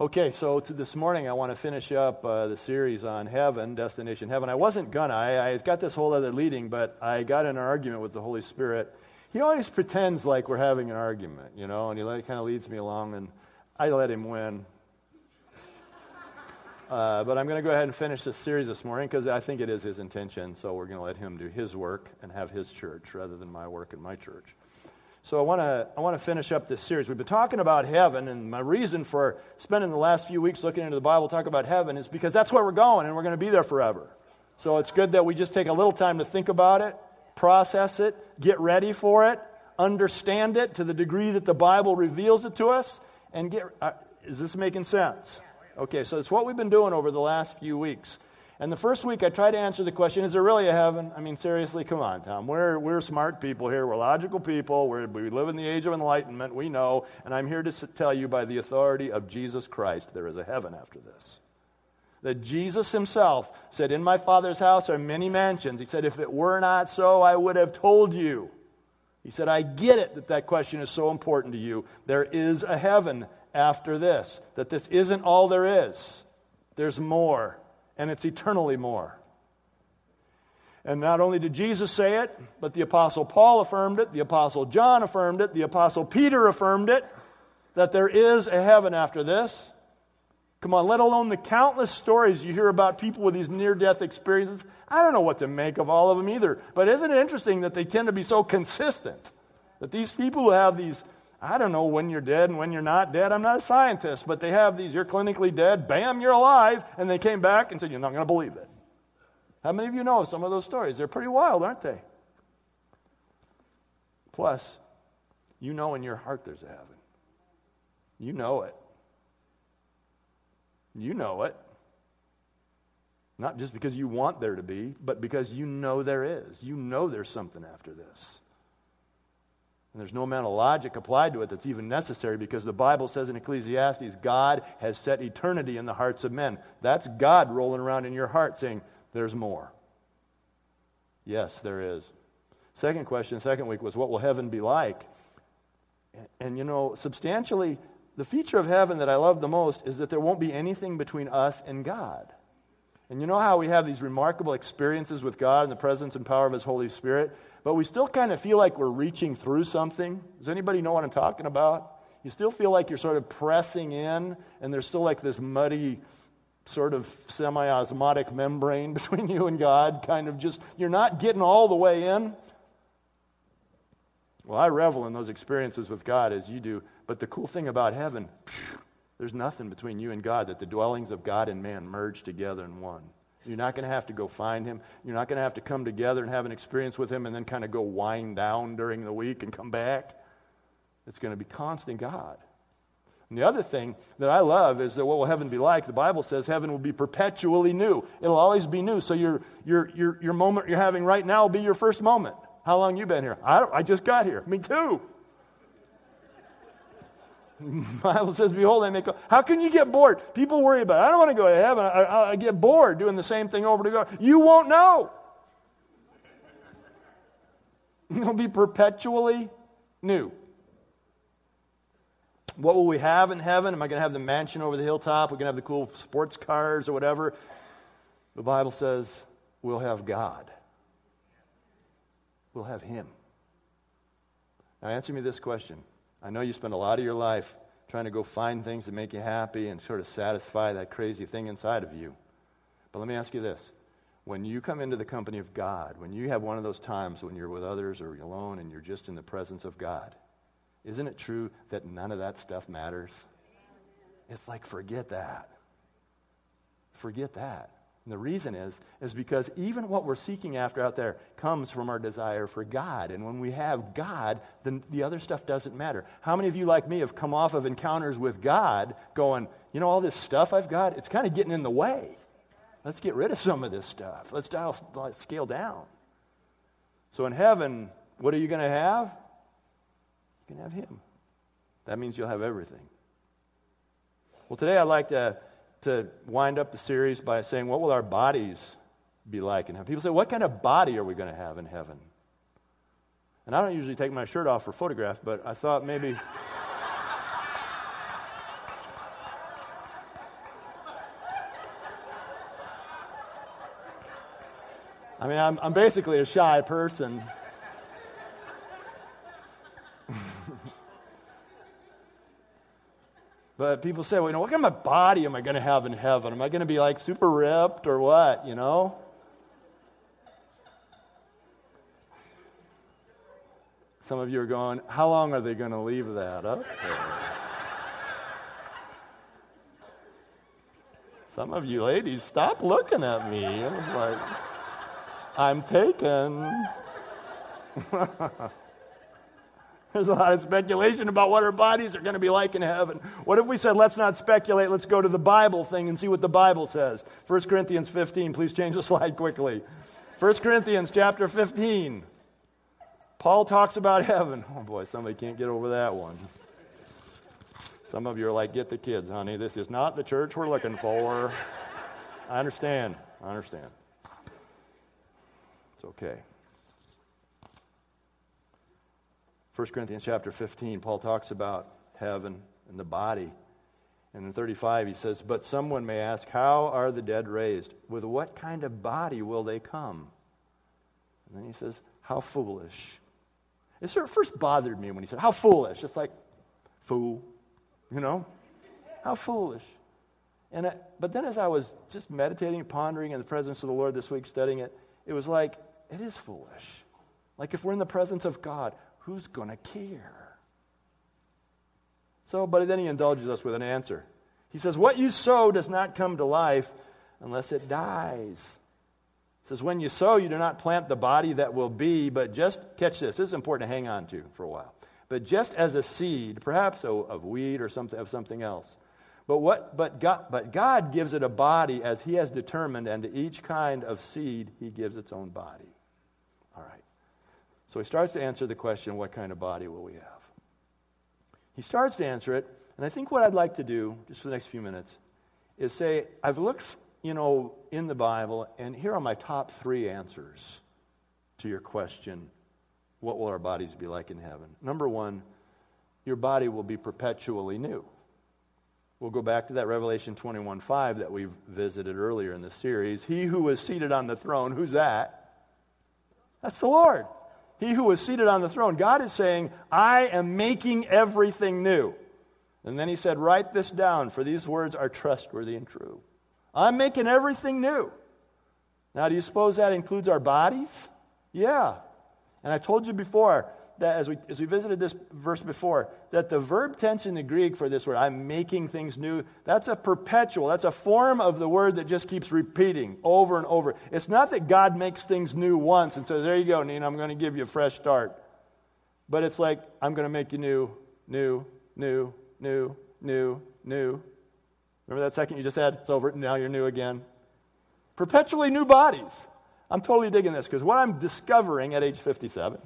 Okay, so this morning I want to finish up uh, the series on heaven, Destination Heaven. I wasn't gonna. I, I got this whole other leading, but I got in an argument with the Holy Spirit. He always pretends like we're having an argument, you know, and he kind of leads me along, and I let him win. Uh, but I'm going to go ahead and finish this series this morning because I think it is his intention. So we're going to let him do his work and have his church rather than my work in my church. So I want to I want to finish up this series. We've been talking about heaven, and my reason for spending the last few weeks looking into the Bible, talk about heaven, is because that's where we're going, and we're going to be there forever. So it's good that we just take a little time to think about it, process it, get ready for it, understand it to the degree that the Bible reveals it to us, and get. Uh, is this making sense? Okay, so it's what we've been doing over the last few weeks. And the first week, I tried to answer the question is there really a heaven? I mean, seriously, come on, Tom. We're, we're smart people here. We're logical people. We're, we live in the age of enlightenment. We know. And I'm here to tell you by the authority of Jesus Christ there is a heaven after this. That Jesus himself said, In my Father's house are many mansions. He said, If it were not so, I would have told you. He said, I get it that that question is so important to you. There is a heaven after this, that this isn't all there is, there's more and it's eternally more. And not only did Jesus say it, but the Apostle Paul affirmed it, the Apostle John affirmed it, the Apostle Peter affirmed it, that there is a heaven after this. Come on, let alone the countless stories you hear about people with these near death experiences. I don't know what to make of all of them either. But isn't it interesting that they tend to be so consistent? That these people who have these I don't know when you're dead and when you're not dead. I'm not a scientist, but they have these, you're clinically dead, bam, you're alive. And they came back and said, You're not going to believe it. How many of you know some of those stories? They're pretty wild, aren't they? Plus, you know in your heart there's a heaven. You know it. You know it. Not just because you want there to be, but because you know there is. You know there's something after this. And there's no amount of logic applied to it that's even necessary because the Bible says in Ecclesiastes, God has set eternity in the hearts of men. That's God rolling around in your heart saying, There's more. Yes, there is. Second question, second week, was what will heaven be like? And you know, substantially, the feature of heaven that I love the most is that there won't be anything between us and God. And you know how we have these remarkable experiences with God in the presence and power of His Holy Spirit? But we still kind of feel like we're reaching through something. Does anybody know what I'm talking about? You still feel like you're sort of pressing in, and there's still like this muddy, sort of semi osmotic membrane between you and God, kind of just, you're not getting all the way in. Well, I revel in those experiences with God as you do, but the cool thing about heaven, there's nothing between you and God that the dwellings of God and man merge together in one. You're not going to have to go find him. You're not going to have to come together and have an experience with him and then kind of go wind down during the week and come back. It's going to be constant God. And the other thing that I love is that what will heaven be like? The Bible says heaven will be perpetually new. It'll always be new. So your, your, your, your moment you're having right now will be your first moment. How long you been here? I, I just got here. Me too. Bible says, Behold, I make. How can you get bored? People worry about it. I don't want to go to heaven. I, I get bored doing the same thing over and over. You won't know. It'll be perpetually new. What will we have in heaven? Am I going to have the mansion over the hilltop? We're going to have the cool sports cars or whatever. The Bible says we'll have God. We'll have Him. Now, answer me this question I know you spend a lot of your life trying to go find things that make you happy and sort of satisfy that crazy thing inside of you. But let me ask you this. When you come into the company of God, when you have one of those times when you're with others or alone and you're just in the presence of God, isn't it true that none of that stuff matters? It's like, forget that. Forget that. And the reason is, is because even what we're seeking after out there comes from our desire for God. And when we have God, then the other stuff doesn't matter. How many of you, like me, have come off of encounters with God going, you know, all this stuff I've got, it's kind of getting in the way. Let's get rid of some of this stuff. Let's dial, scale down. So in heaven, what are you going to have? You can have Him. That means you'll have everything. Well, today I'd like to to wind up the series by saying, What will our bodies be like in heaven? People say, What kind of body are we going to have in heaven? And I don't usually take my shirt off for photograph, but I thought maybe. I mean, I'm, I'm basically a shy person. But people say, well, you know, what kind of body am I going to have in heaven? Am I going to be like super ripped or what, you know? Some of you are going, how long are they going to leave that up there? Some of you ladies, stop looking at me. It was like, I'm taken. There's a lot of speculation about what our bodies are going to be like in heaven. What if we said, let's not speculate, let's go to the Bible thing and see what the Bible says? 1 Corinthians 15, please change the slide quickly. 1 Corinthians chapter 15. Paul talks about heaven. Oh boy, somebody can't get over that one. Some of you are like, get the kids, honey. This is not the church we're looking for. I understand. I understand. It's okay. 1 Corinthians chapter 15, Paul talks about heaven and the body. And in 35, he says, But someone may ask, How are the dead raised? With what kind of body will they come? And then he says, How foolish. It sort of first bothered me when he said, How foolish. It's like, fool. You know? How foolish. And I, but then as I was just meditating, pondering in the presence of the Lord this week, studying it, it was like, it is foolish. Like if we're in the presence of God, who's going to care? So, but then he indulges us with an answer. He says, What you sow does not come to life unless it dies. He says, When you sow, you do not plant the body that will be, but just, catch this, this is important to hang on to for a while but just as a seed, perhaps oh, of wheat or something, of something else. But, what, but, God, but God gives it a body as He has determined, and to each kind of seed, He gives its own body. So He starts to answer the question what kind of body will we have? He starts to answer it, and I think what I'd like to do, just for the next few minutes, is say, I've looked, you know, in the Bible, and here are my top three answers to your question what will our bodies be like in heaven? Number one, your body will be perpetually new. We'll go back to that Revelation 21 5 that we visited earlier in the series. He who was seated on the throne, who's that? That's the Lord. He who was seated on the throne. God is saying, I am making everything new. And then he said, Write this down, for these words are trustworthy and true. I'm making everything new. Now, do you suppose that includes our bodies? Yeah. And I told you before that as we, as we visited this verse before, that the verb tense in the Greek for this word, I'm making things new, that's a perpetual, that's a form of the word that just keeps repeating over and over. It's not that God makes things new once and says, There you go, Nina, I'm going to give you a fresh start. But it's like, I'm going to make you new, new, new, new, new, new. Remember that second you just had? It's over, now you're new again. Perpetually new bodies. I'm totally digging this because what I'm discovering at age 57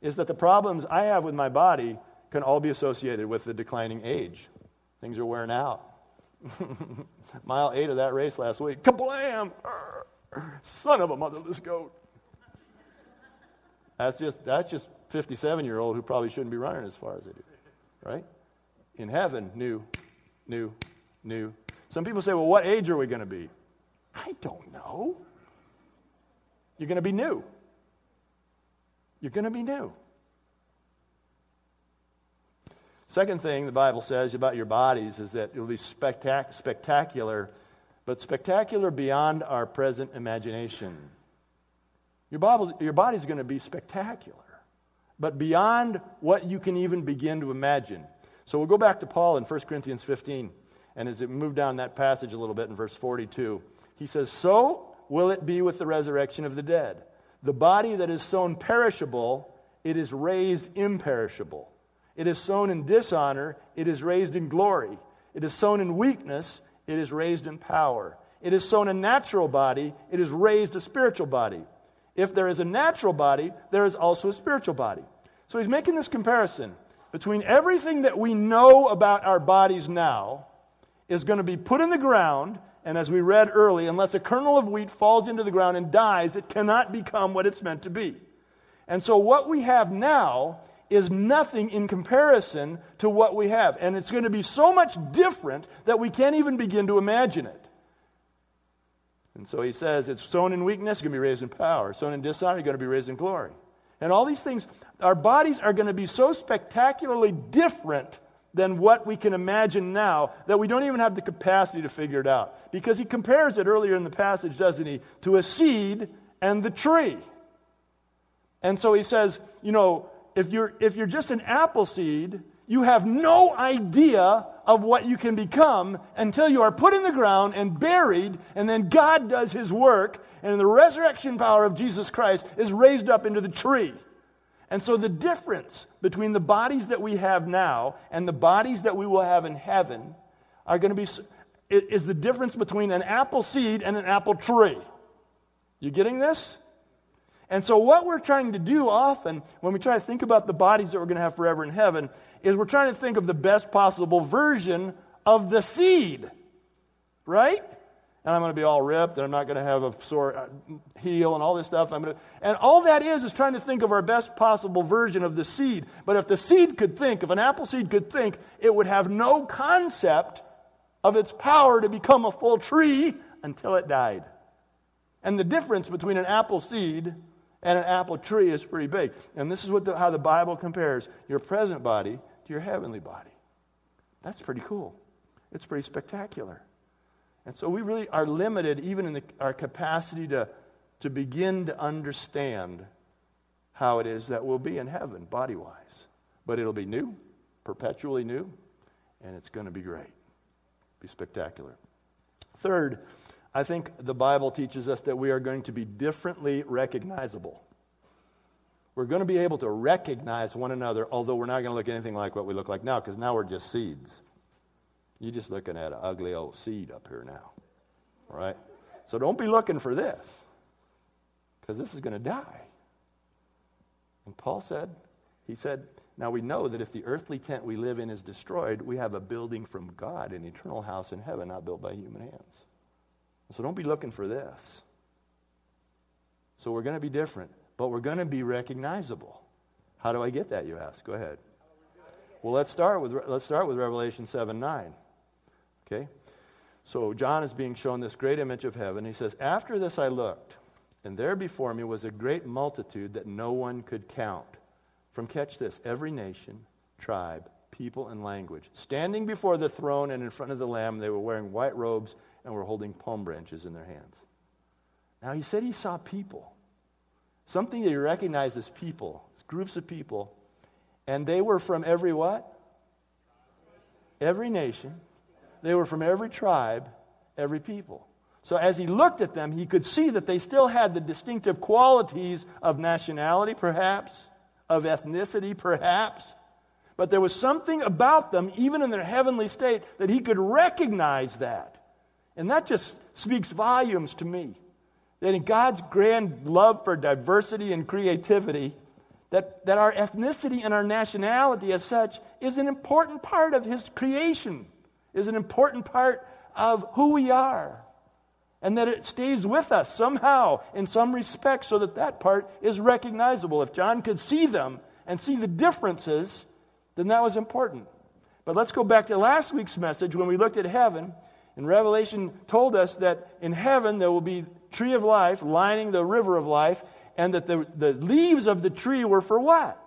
is that the problems I have with my body can all be associated with the declining age. Things are wearing out. Mile eight of that race last week, kablam! Son of a motherless goat. That's just, that's just 57 year old who probably shouldn't be running as far as they do, right? In heaven, new, new, new. Some people say, well, what age are we going to be? I don't know. You're going to be new. You're going to be new. Second thing the Bible says about your bodies is that it'll be spectac- spectacular, but spectacular beyond our present imagination. Your, Bible's, your body's going to be spectacular, but beyond what you can even begin to imagine. So we'll go back to Paul in 1 Corinthians 15, and as we move down that passage a little bit in verse 42, he says, So will it be with the resurrection of the dead. The body that is sown perishable, it is raised imperishable. It is sown in dishonor, it is raised in glory. It is sown in weakness, it is raised in power. It is sown a natural body, it is raised a spiritual body. If there is a natural body, there is also a spiritual body. So he's making this comparison between everything that we know about our bodies now is going to be put in the ground and as we read early, unless a kernel of wheat falls into the ground and dies, it cannot become what it's meant to be. And so, what we have now is nothing in comparison to what we have. And it's going to be so much different that we can't even begin to imagine it. And so he says it's sown in weakness, going to be raised in power. Sown in dishonor, going to be raised in glory. And all these things, our bodies are going to be so spectacularly different than what we can imagine now that we don't even have the capacity to figure it out. Because he compares it earlier in the passage, doesn't he, to a seed and the tree. And so he says, you know, if you're, if you're just an apple seed, you have no idea of what you can become until you are put in the ground and buried, and then God does his work, and the resurrection power of Jesus Christ is raised up into the tree. And so the difference between the bodies that we have now and the bodies that we will have in heaven are going to be is the difference between an apple seed and an apple tree. You getting this? And so, what we're trying to do often when we try to think about the bodies that we're going to have forever in heaven is we're trying to think of the best possible version of the seed, right? And I'm going to be all ripped, and I'm not going to have a sore uh, heel and all this stuff. I'm going to, and all that is is trying to think of our best possible version of the seed. But if the seed could think, if an apple seed could think, it would have no concept of its power to become a full tree until it died. And the difference between an apple seed and an apple tree is pretty big. And this is what the, how the Bible compares your present body to your heavenly body. That's pretty cool. It's pretty spectacular. And so we really are limited even in the, our capacity to, to begin to understand how it is that we'll be in heaven, body wise. But it'll be new, perpetually new, and it's going to be great. Be spectacular. Third, I think the Bible teaches us that we are going to be differently recognizable. We're going to be able to recognize one another, although we're not going to look anything like what we look like now, because now we're just seeds. You're just looking at an ugly old seed up here now. All right? So don't be looking for this, because this is going to die. And Paul said, he said, now we know that if the earthly tent we live in is destroyed, we have a building from God, an eternal house in heaven, not built by human hands. So don't be looking for this. So we're going to be different, but we're going to be recognizable. How do I get that, you ask? Go ahead. Well, let's start with, let's start with Revelation 7 9. Okay? So John is being shown this great image of heaven. He says, After this I looked, and there before me was a great multitude that no one could count. From, catch this, every nation, tribe, people, and language. Standing before the throne and in front of the Lamb, they were wearing white robes and were holding palm branches in their hands. Now, he said he saw people, something that he recognized as people, as groups of people, and they were from every what? Every nation. They were from every tribe, every people. So as he looked at them, he could see that they still had the distinctive qualities of nationality, perhaps, of ethnicity, perhaps. But there was something about them, even in their heavenly state, that he could recognize that. And that just speaks volumes to me. That in God's grand love for diversity and creativity, that, that our ethnicity and our nationality as such is an important part of his creation, is an important part of who we are. And that it stays with us somehow, in some respect, so that that part is recognizable. If John could see them and see the differences, then that was important. But let's go back to last week's message when we looked at heaven and Revelation told us that in heaven there will be tree of life lining the river of life, and that the, the leaves of the tree were for what?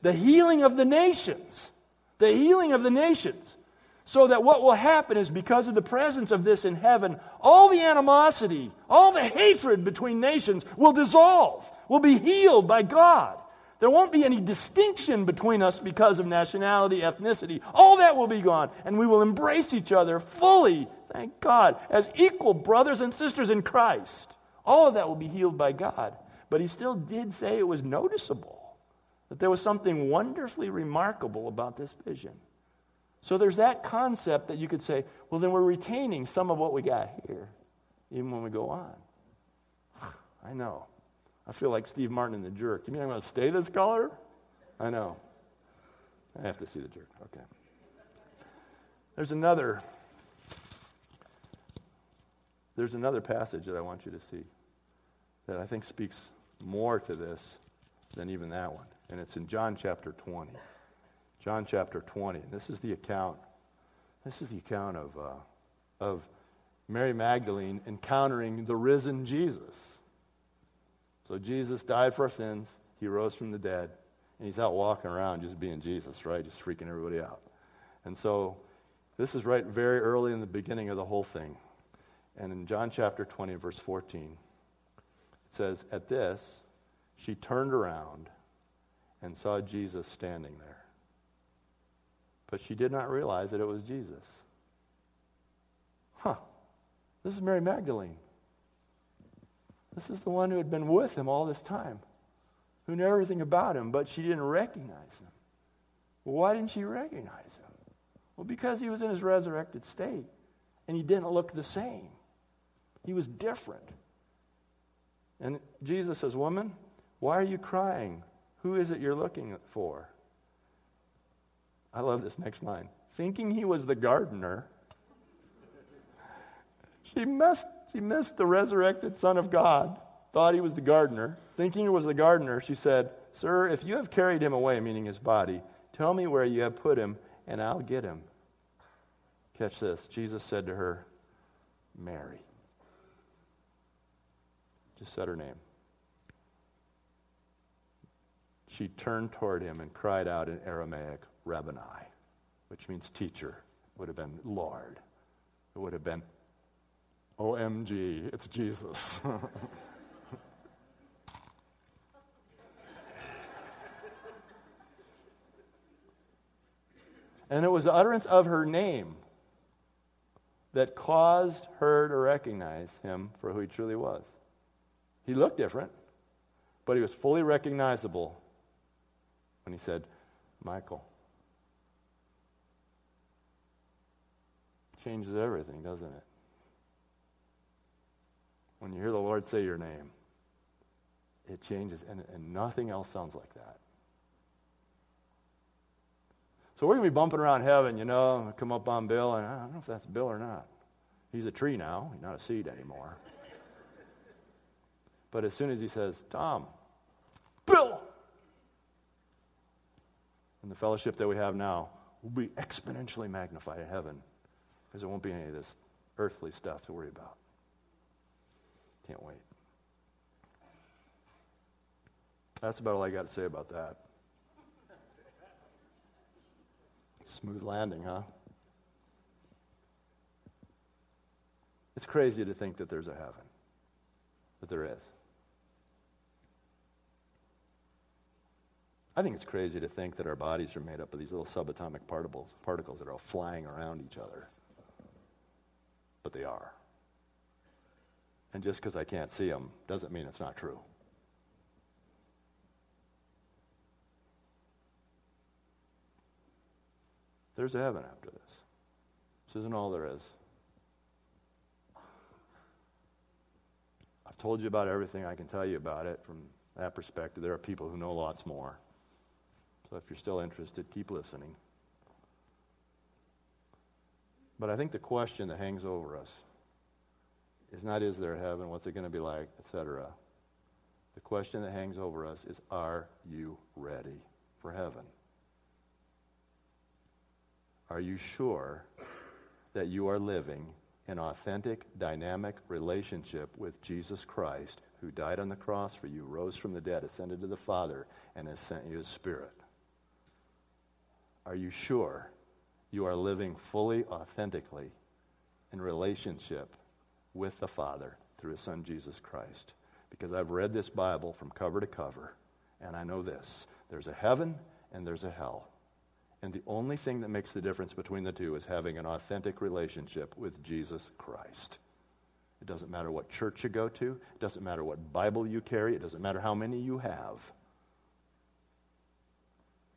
The healing of the nations. The healing of the nations. So that what will happen is because of the presence of this in heaven, all the animosity, all the hatred between nations will dissolve, will be healed by God. There won't be any distinction between us because of nationality, ethnicity. All that will be gone, and we will embrace each other fully, thank God, as equal brothers and sisters in Christ. All of that will be healed by God. But he still did say it was noticeable, that there was something wonderfully remarkable about this vision. So there's that concept that you could say, well, then we're retaining some of what we got here, even when we go on. I know. I feel like Steve Martin in The Jerk. You mean I'm going to stay this color? I know. I have to see The Jerk. Okay. There's another. There's another passage that I want you to see that I think speaks more to this than even that one. And it's in John chapter 20. John chapter 20. And This is the account. This is the account of, uh, of Mary Magdalene encountering the risen Jesus. So Jesus died for our sins, he rose from the dead, and he's out walking around just being Jesus, right? Just freaking everybody out. And so this is right very early in the beginning of the whole thing. And in John chapter 20, verse 14, it says, At this, she turned around and saw Jesus standing there. But she did not realize that it was Jesus. Huh. This is Mary Magdalene. This is the one who had been with him all this time, who knew everything about him, but she didn't recognize him. Well, why didn't she recognize him? Well, because he was in his resurrected state and he didn't look the same. He was different. And Jesus says, Woman, why are you crying? Who is it you're looking for? I love this next line. Thinking he was the gardener, she missed, she missed the resurrected Son of God, thought he was the gardener. Thinking he was the gardener, she said, Sir, if you have carried him away, meaning his body, tell me where you have put him, and I'll get him. Catch this. Jesus said to her, Mary. Just said her name. She turned toward him and cried out in Aramaic, Rabboni, which means teacher. It would have been Lord. It would have been OMG, it's Jesus. and it was the utterance of her name that caused her to recognize him for who he truly was. He looked different, but he was fully recognizable when he said, Michael. Changes everything, doesn't it? When you hear the Lord say your name, it changes, and, and nothing else sounds like that. So we're going to be bumping around heaven, you know, come up on Bill, and I don't know if that's Bill or not. He's a tree now, he's not a seed anymore. but as soon as he says, Tom, Bill, and the fellowship that we have now will be exponentially magnified in heaven because there won't be any of this earthly stuff to worry about. Can't wait. That's about all I got to say about that. Smooth landing, huh? It's crazy to think that there's a heaven, but there is. I think it's crazy to think that our bodies are made up of these little subatomic particles, particles that are all flying around each other. But they are. And just because I can't see them doesn't mean it's not true. There's a heaven after this. This isn't all there is. I've told you about everything I can tell you about it from that perspective. There are people who know lots more. So if you're still interested, keep listening. But I think the question that hangs over us is not is there heaven, what's it going to be like, etc. The question that hangs over us is are you ready for heaven? Are you sure that you are living an authentic, dynamic relationship with Jesus Christ, who died on the cross for you, rose from the dead, ascended to the Father, and has sent you his Spirit? Are you sure you are living fully, authentically in relationship with the Father through His Son Jesus Christ? Because I've read this Bible from cover to cover, and I know this there's a heaven and there's a hell. And the only thing that makes the difference between the two is having an authentic relationship with Jesus Christ. It doesn't matter what church you go to, it doesn't matter what Bible you carry, it doesn't matter how many you have.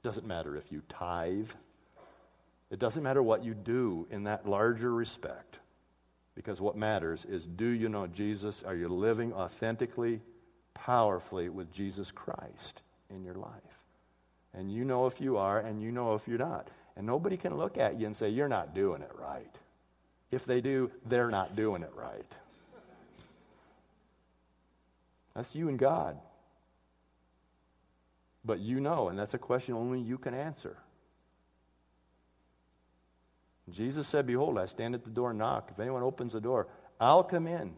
Doesn't matter if you tithe. It doesn't matter what you do in that larger respect. Because what matters is do you know Jesus? Are you living authentically, powerfully with Jesus Christ in your life? And you know if you are, and you know if you're not. And nobody can look at you and say, You're not doing it right. If they do, they're not doing it right. That's you and God. But you know, and that's a question only you can answer. Jesus said, Behold, I stand at the door and knock. If anyone opens the door, I'll come in.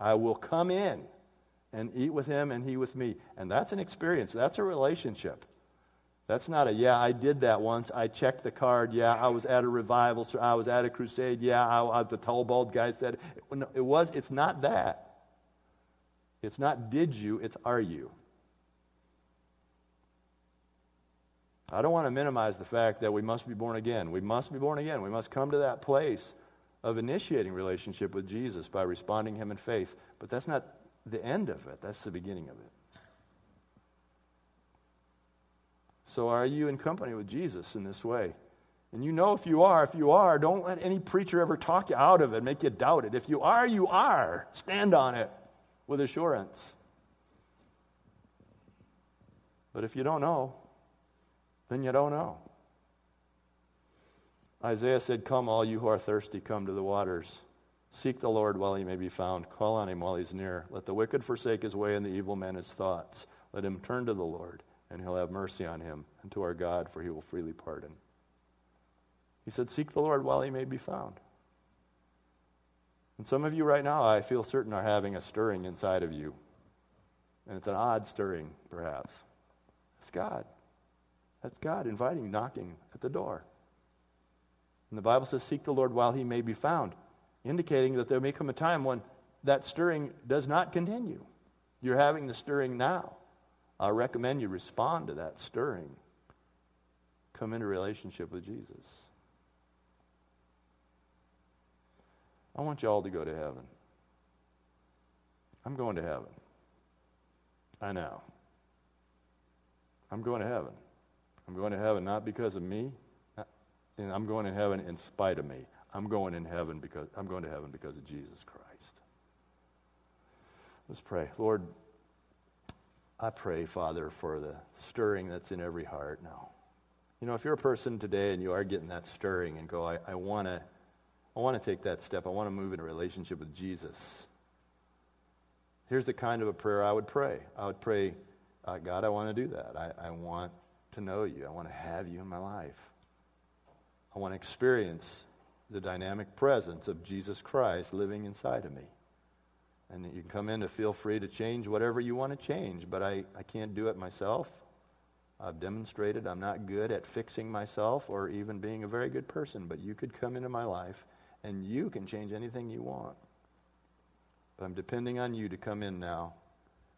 I will come in and eat with him and he with me. And that's an experience, that's a relationship. That's not a, yeah, I did that once. I checked the card. Yeah, I was at a revival. So I was at a crusade. Yeah, I, I, the tall, bald guy said. It, it was, it's not that. It's not did you, it's are you. I don't want to minimize the fact that we must be born again. We must be born again. We must come to that place of initiating relationship with Jesus by responding him in faith. But that's not the end of it. That's the beginning of it. So, are you in company with Jesus in this way? And you know if you are, if you are, don't let any preacher ever talk you out of it, make you doubt it. If you are, you are. Stand on it with assurance. But if you don't know, then you don't know. Isaiah said, Come, all you who are thirsty, come to the waters. Seek the Lord while he may be found. Call on him while he's near. Let the wicked forsake his way and the evil man his thoughts. Let him turn to the Lord and he'll have mercy on him, and to our God, for he will freely pardon. He said, Seek the Lord while he may be found. And some of you right now, I feel certain, are having a stirring inside of you. And it's an odd stirring, perhaps. It's God. That's God inviting, knocking at the door. And the Bible says, Seek the Lord while he may be found, indicating that there may come a time when that stirring does not continue. You're having the stirring now. I recommend you respond to that stirring. Come into relationship with Jesus. I want you all to go to heaven. I'm going to heaven. I know. I'm going to heaven. I'm going to heaven not because of me. And I'm going to heaven in spite of me. I'm going in heaven because I'm going to heaven because of Jesus Christ. Let's pray. Lord, I pray, Father, for the stirring that's in every heart now. You know, if you're a person today and you are getting that stirring and go, I, I want to I want to take that step. I want to move in a relationship with Jesus. Here's the kind of a prayer I would pray. I would pray, uh, God, I want to do that. I, I want to know you. I want to have you in my life. I want to experience the dynamic presence of Jesus Christ living inside of me. And you can come in to feel free to change whatever you want to change, but I, I can't do it myself. I've demonstrated I'm not good at fixing myself or even being a very good person, but you could come into my life and you can change anything you want. But I'm depending on you to come in now.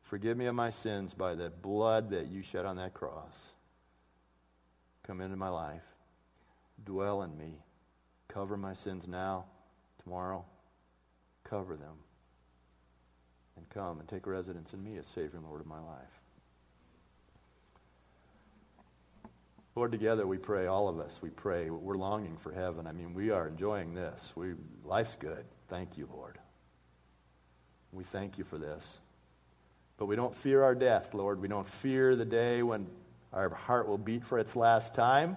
Forgive me of my sins by the blood that you shed on that cross. Come into my life. Dwell in me. Cover my sins now, tomorrow. Cover them and come and take residence in me as Savior and Lord of my life. Lord, together we pray, all of us, we pray. We're longing for heaven. I mean, we are enjoying this. We, life's good. Thank you, Lord. We thank you for this. But we don't fear our death, Lord. We don't fear the day when our heart will beat for its last time,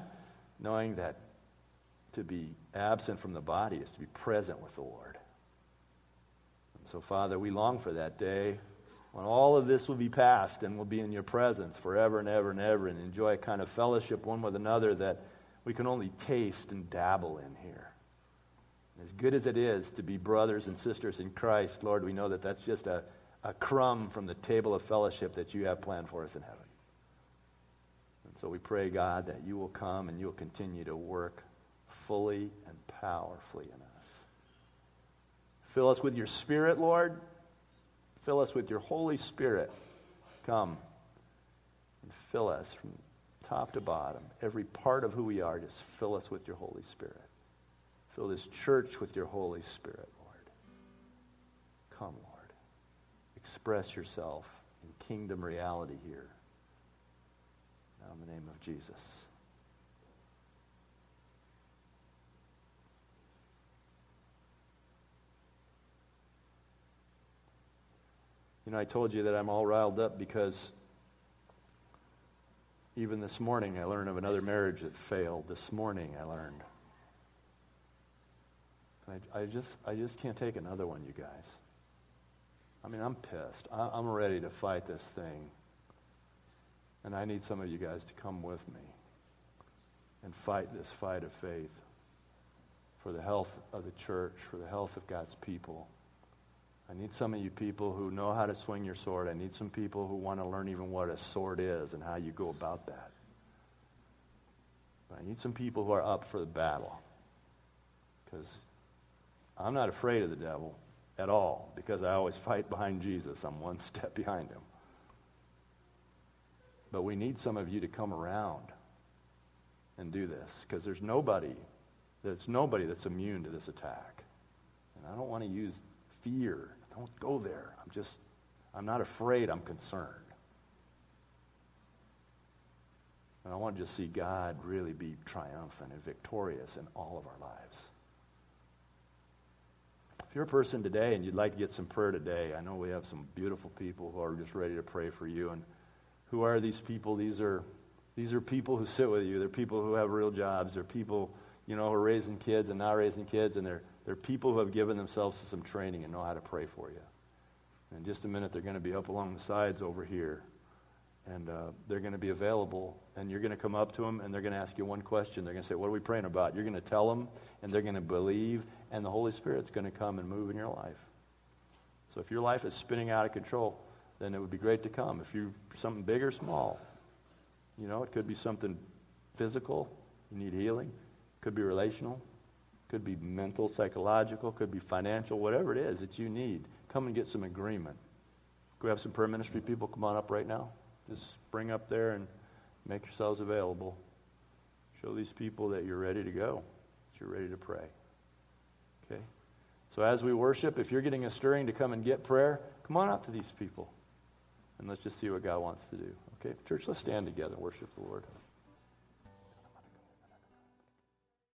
knowing that to be absent from the body is to be present with the Lord. And so, Father, we long for that day when all of this will be past and we'll be in your presence forever and ever and ever and enjoy a kind of fellowship one with another that we can only taste and dabble in here. As good as it is to be brothers and sisters in Christ, Lord, we know that that's just a, a crumb from the table of fellowship that you have planned for us in heaven. So we pray, God, that you will come and you will continue to work fully and powerfully in us. Fill us with your Spirit, Lord. Fill us with your Holy Spirit. Come and fill us from top to bottom. Every part of who we are, just fill us with your Holy Spirit. Fill this church with your Holy Spirit, Lord. Come, Lord. Express yourself in kingdom reality here. In the name of Jesus. You know, I told you that I'm all riled up because even this morning I learned of another marriage that failed. This morning I learned. I, I just, I just can't take another one, you guys. I mean, I'm pissed. I, I'm ready to fight this thing. And I need some of you guys to come with me and fight this fight of faith for the health of the church, for the health of God's people I need some of you people who know how to swing your sword. I need some people who want to learn even what a sword is and how you go about that. I need some people who are up for the battle. Because I'm not afraid of the devil at all because I always fight behind Jesus. I'm one step behind him. But we need some of you to come around and do this because there's nobody there's nobody that's immune to this attack. And I don't want to use fear. Don't go there. I'm just I'm not afraid, I'm concerned. And I want to just see God really be triumphant and victorious in all of our lives. If you're a person today and you'd like to get some prayer today, I know we have some beautiful people who are just ready to pray for you. And who are these people? These are, these are people who sit with you. They're people who have real jobs. They're people, you know, who are raising kids and not raising kids. And they're, they're people who have given themselves to some training and know how to pray for you. And in just a minute, they're going to be up along the sides over here. And uh, they're going to be available. And you're going to come up to them and they're going to ask you one question. They're going to say, What are we praying about? You're going to tell them, and they're going to believe and the Holy Spirit's going to come and move in your life. So if your life is spinning out of control, then it would be great to come. If you're something big or small, you know, it could be something physical, you need healing, could be relational, could be mental, psychological, could be financial, whatever it is that you need. Come and get some agreement. Could we have some prayer ministry people come on up right now? Just bring up there and make yourselves available. Show these people that you're ready to go, that you're ready to pray. Okay? So as we worship, if you're getting a stirring to come and get prayer, come on up to these people. And let's just see what God wants to do. Okay? Church, let's stand together and worship the Lord.